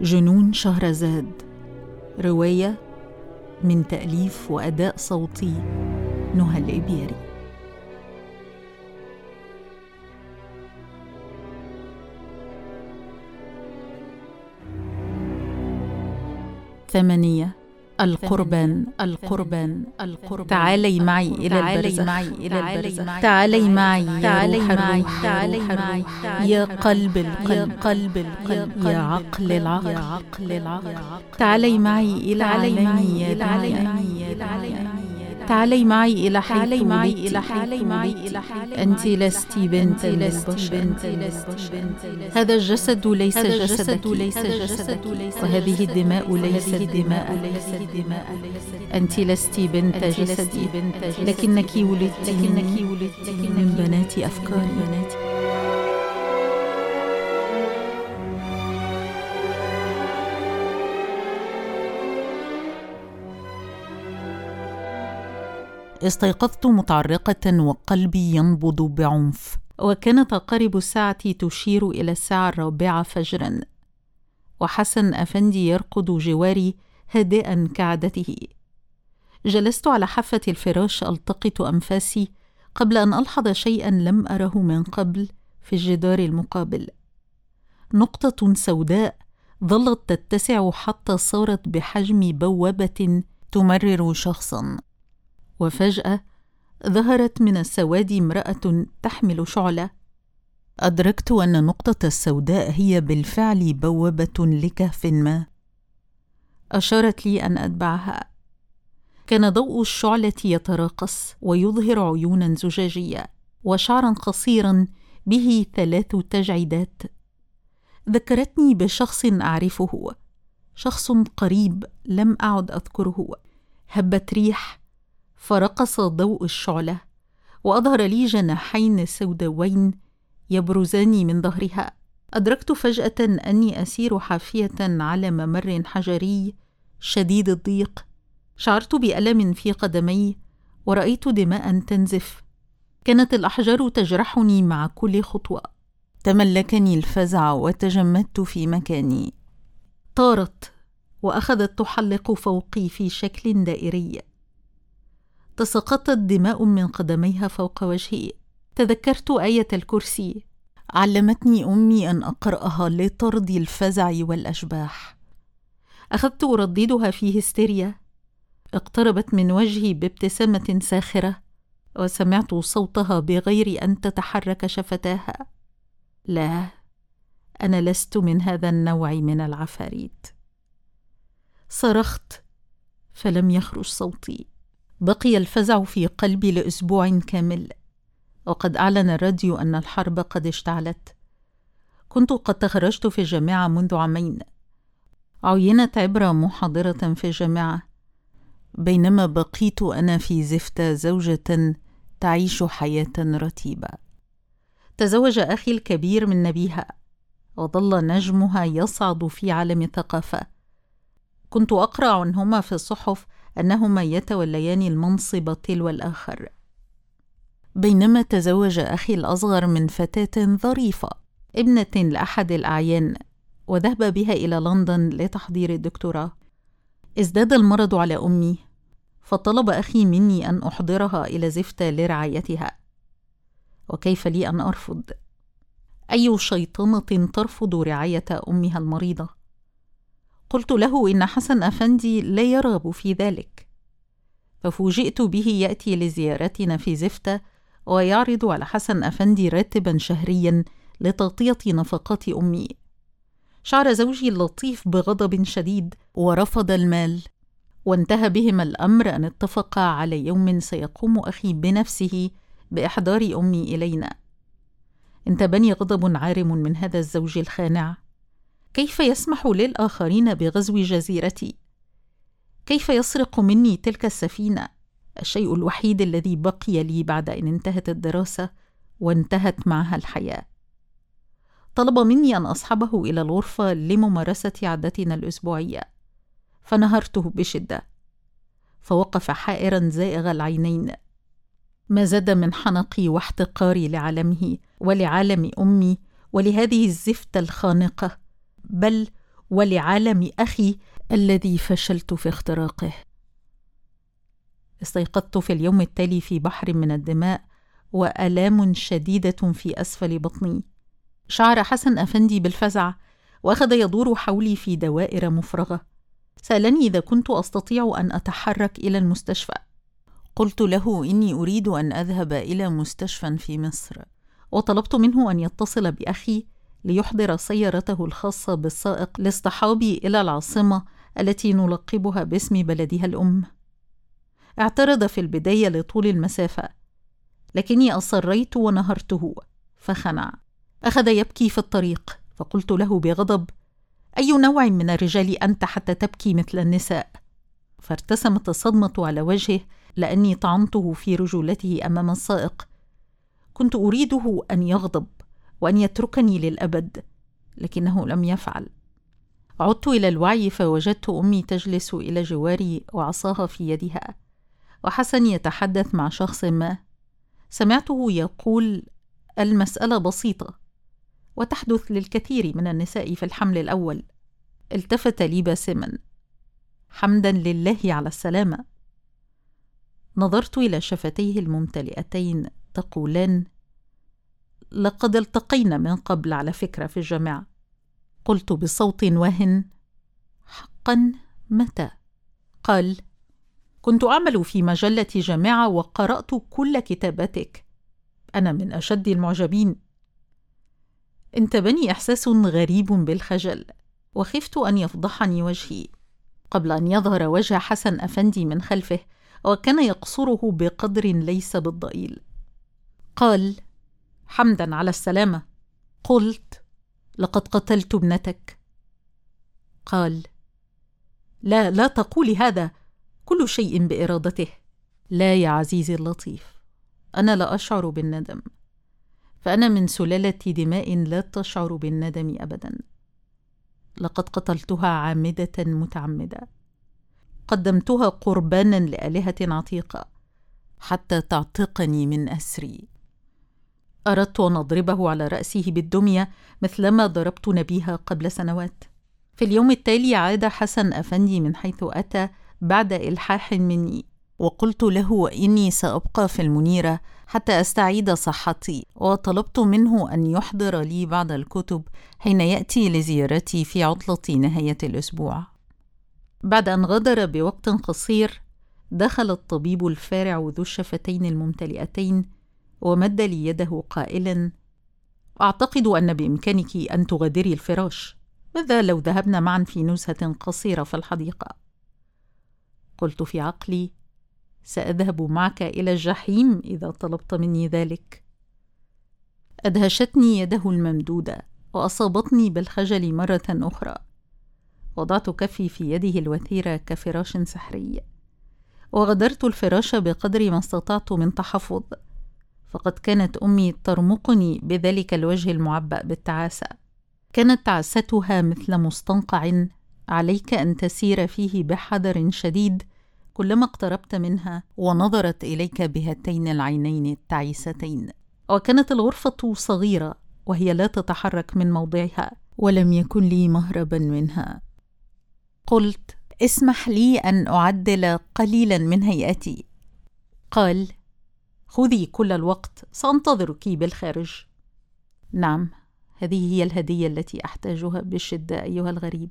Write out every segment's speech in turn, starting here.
جنون شهرزاد رواية من تأليف وأداء صوتي نهى الإبياري ثمانية القربان القربان القربان تعالي معي إلى البرزخ تعالي معي تعالي معي تعالي معي يا قلب القلب قلب القلب يا عقل العقل عقل العقل تعالي معي إلى عالمي يا تعالي تعالي معي إلى حيث تعالي معي إلى تعالي معي إلى أنت لست بنت للبشر. هذا الجسد ليس جسدك. ليس جسدك. وهذه الدماء ليست دماء ليست دماء أنت لست بنت جسدي لكنك ولدت من بنات أفكاري. استيقظت متعرقة وقلبي ينبض بعنف. وكانت عقارب الساعة تشير إلى الساعة الرابعة فجرا. وحسن أفندي يرقد جواري هادئا كعادته. جلست على حافة الفراش ألتقط أنفاسي قبل أن ألحظ شيئا لم أره من قبل في الجدار المقابل. نقطة سوداء ظلت تتسع حتى صارت بحجم بوابة تمرر شخصا. وفجأة ظهرت من السواد امرأة تحمل شعلة. أدركت أن النقطه السوداء هي بالفعل بوابة لكهف ما. أشارت لي أن أتبعها. كان ضوء الشعلة يتراقص ويظهر عيونا زجاجية وشعرا قصيرا به ثلاث تجعيدات. ذكرتني بشخص أعرفه شخص قريب لم أعد أذكره. هبت ريح فرقص ضوء الشعلة وأظهر لي جناحين سوداوين يبرزان من ظهرها. أدركت فجأة أني أسير حافية على ممر حجري شديد الضيق. شعرت بألم في قدمي ورأيت دماء تنزف. كانت الأحجار تجرحني مع كل خطوة. تملكني الفزع وتجمدت في مكاني. طارت وأخذت تحلق فوقي في شكل دائري. تساقطت دماء من قدميها فوق وجهي. تذكرت آية الكرسي. علمتني أمي أن أقرأها لترضي الفزع والأشباح. أخذت أرددها في هستيريا. اقتربت من وجهي بابتسامة ساخرة وسمعت صوتها بغير أن تتحرك شفتاها. لا أنا لست من هذا النوع من العفاريت. صرخت فلم يخرج صوتي. بقي الفزع في قلبي لأسبوع كامل. وقد أعلن الراديو أن الحرب قد اشتعلت. كنت قد تخرجت في الجامعة منذ عامين. عينت عبره محاضرة في الجامعة. بينما بقيت أنا في زفته زوجة تعيش حياة رتيبة. تزوج أخي الكبير من نبيها. وظل نجمها يصعد في عالم الثقافه كنت اقرا عنهما في الصحف أنهما يتوليان المنصب تلو الآخر بينما تزوج أخي الأصغر من فتاة ظريفة ابنة لأحد الأعيان وذهب بها إلى لندن لتحضير الدكتوراه ازداد المرض على أمي فطلب أخي مني أن أحضرها إلى زفتة لرعايتها وكيف لي أن أرفض؟ أي شيطنة ترفض رعاية أمها المريضة؟ قلت له إن حسن أفندي لا يرغب في ذلك. ففوجئت به يأتي لزيارتنا في زفتة ويعرض على حسن أفندي راتبا شهريا لتغطية نفقات أمي. شعر زوجي اللطيف بغضب شديد ورفض المال. وانتهى بهما الأمر أن اتفقا على يوم سيقوم أخي بنفسه بإحضار أمي إلينا. انتابني غضب عارم من هذا الزوج الخانع. كيف يسمح للآخرين بغزو جزيرتي؟ كيف يسرق مني تلك السفينة؟ الشيء الوحيد الذي بقي لي بعد أن انتهت الدراسة وانتهت معها الحياة. طلب مني أن أصحبه إلى الغرفة لممارسة عادتنا الأسبوعية فنهرته بشدة فوقف حائرا زائغ العينين. ما زاد من حنقي واحتقاري لعالمه ولعالم أمي ولهذه الزفته الخانقة. بل ولعالم أخي الذي فشلت في اختراقه. استيقظت في اليوم التالي في بحر من الدماء وألام شديدة في أسفل بطني. شعر حسن أفندي بالفزع وأخذ يدور حولي في دوائر مفرغة. سألني إذا كنت أستطيع أن أتحرك إلى المستشفى. قلت له إني أريد أن أذهب إلى مستشفى في مصر. وطلبت منه أن يتصل بأخي ليحضر سيارته الخاصة بالسائق لاصطحابي إلى العاصمة التي نلقبها باسم بلدها الأم. اعترض في البداية لطول المسافة لكني أصريت ونهرته فخنع. أخذ يبكي في الطريق فقلت له بغضب أي نوع من الرجال أنت حتى تبكي مثل النساء؟ فارتسمت الصدمة على وجهه لأني طعنته في رجولته أمام السائق. كنت أريده أن يغضب. وأن يتركني للأبد لكنه لم يفعل. عدت إلى الوعي فوجدت أمي تجلس إلى جواري وعصاها في يدها وحسن يتحدث مع شخص ما. سمعته يقول المسألة بسيطة وتحدث للكثير من النساء في الحمل الأول. التفت لي باسما. حمدا لله على السلامة. نظرت إلى شفتيه الممتلئتين تقولان لقد التقينا من قبل على فكرة في الجامعة. قلت بصوت واهن حقا متى؟ قال كنت أعمل في مجلة جامعة وقرأت كل كتاباتك. أنا من أشد المعجبين. انتبني إحساس غريب بالخجل وخفت أن يفضحني وجهي. قبل أن يظهر وجه حسن أفندي من خلفه وكان يقصره بقدر ليس بالضئيل. قال حمدا على السلامة. قلت لقد قتلت ابنتك. قال لا لا تقولي هذا. كل شيء بإرادته. لا يا عزيزي اللطيف أنا لا أشعر بالندم. فأنا من سلالة دماء لا تشعر بالندم ابدا. لقد قتلتها عامدة متعمدة. قدمتها قربانا لآلهة عتيقة. حتى تعتقني من أسري. أردت أن أضربه على رأسه بالدمية مثلما ضربت نبيها قبل سنوات. في اليوم التالي عاد حسن أفندي من حيث أتى بعد إلحاح مني وقلت له إني سأبقى في المنيرة حتى أستعيد صحتي وطلبت منه أن يحضر لي بعض الكتب حين يأتي لزيارتي في عطلة نهاية الأسبوع. بعد أن غادر بوقت قصير دخل الطبيب الفارع ذو الشفتين الممتلئتين ومد لي يده قائلا أعتقد أن بإمكانك أن تغادري الفراش. ماذا لو ذهبنا معا في نزهه قصيرة في الحديقة؟ قلت في عقلي سأذهب معك إلى الجحيم إذا طلبت مني ذلك. أدهشتني يده الممدودة وأصابتني بالخجل مرة أخرى. وضعت كفي في يده الوثيره كفراش سحري. وغدرت الفراش بقدر ما استطعت من تحفظ. فقد كانت أمي ترمقني بذلك الوجه المعبأ بالتعاسة. كانت تعستها مثل مستنقع عليك أن تسير فيه بحذر شديد كلما اقتربت منها ونظرت إليك بهاتين العينين التعيستين. وكانت الغرفة صغيرة وهي لا تتحرك من موضعها ولم يكن لي مهربا منها. قلت اسمح لي أن أعدل قليلا من هيئتي. قال خذي كل الوقت سأنتظرك بالخارج. نعم هذه هي الهدية التي أحتاجها بشدة أيها الغريب.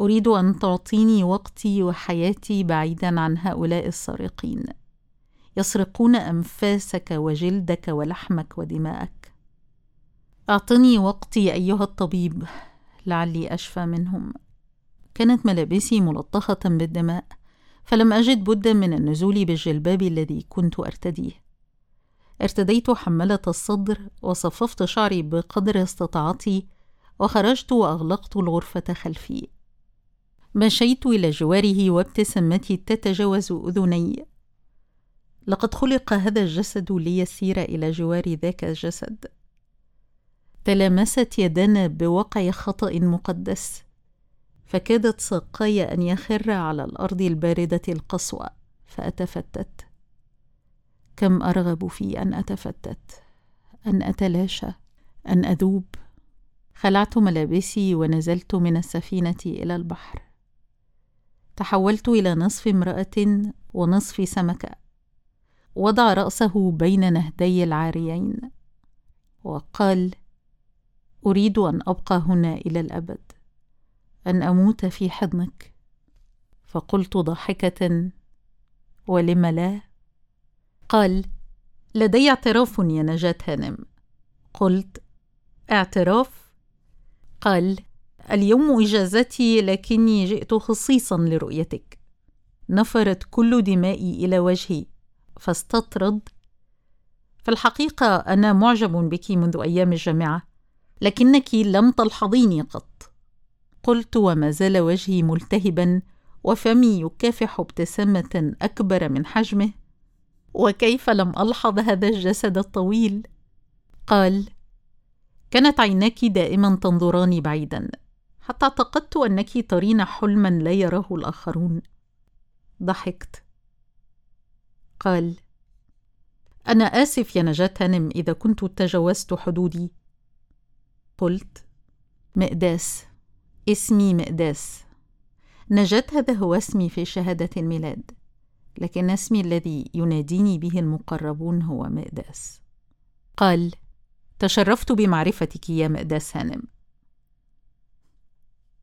أريد أن تعطيني وقتي وحياتي بعيدا عن هؤلاء السارقين. يسرقون أنفاسك وجلدك ولحمك ودماءك. أعطني وقتي أيها الطبيب لعلي أشفى منهم. كانت ملابسي ملطخة بالدماء. فلم أجد بدا من النزول بالجلباب الذي كنت أرتديه. ارتديت حملة الصدر وصففت شعري بقدر استطاعتي وخرجت وأغلقت الغرفة خلفي. مشيت إلى جواره وابتسامتي تتجاوز أذني. لقد خلق هذا الجسد ليسير إلى جوار ذاك الجسد. تلامست يدانا بوقع خطأ مقدس. فكادت ساقاي أن يخر على الأرض الباردة القصوى فأتفتت. كم أرغب في أن أتفتت أن أتلاشى أن أذوب. خلعت ملابسي ونزلت من السفينة إلى البحر. تحولت إلى نصف امرأة ونصف سمكة. وضع رأسه بين نهدي العاريين وقال أريد أن أبقى هنا إلى الأبد. أن أموت في حضنك. فقلت ضاحكة ولم لا؟ قال لدي اعتراف يا نجاة هانم. قلت اعتراف؟ قال اليوم إجازتي لكني جئت خصيصا لرؤيتك. نفرت كل دمائي إلى وجهي. فاستطرد. في الحقيقة أنا معجب بك منذ أيام الجامعة لكنك لم تلحظيني قط. قلت وما زال وجهي ملتهبا وفمي يكافح ابتسامة أكبر من حجمه. وكيف لم ألحظ هذا الجسد الطويل؟ قال كانت عيناك دائما تنظران بعيدا حتى اعتقدت أنك ترين حلما لا يراه الآخرون. ضحكت. قال أنا آسف يا نجاة هانم إذا كنت تجاوزت حدودي. قلت مقداس اسمي مقداس نجاة هذا هو اسمي في شهادة الميلاد لكن اسمي الذي يناديني به المقربون هو مقداس قال تشرفت بمعرفتك يا مقداس هانم.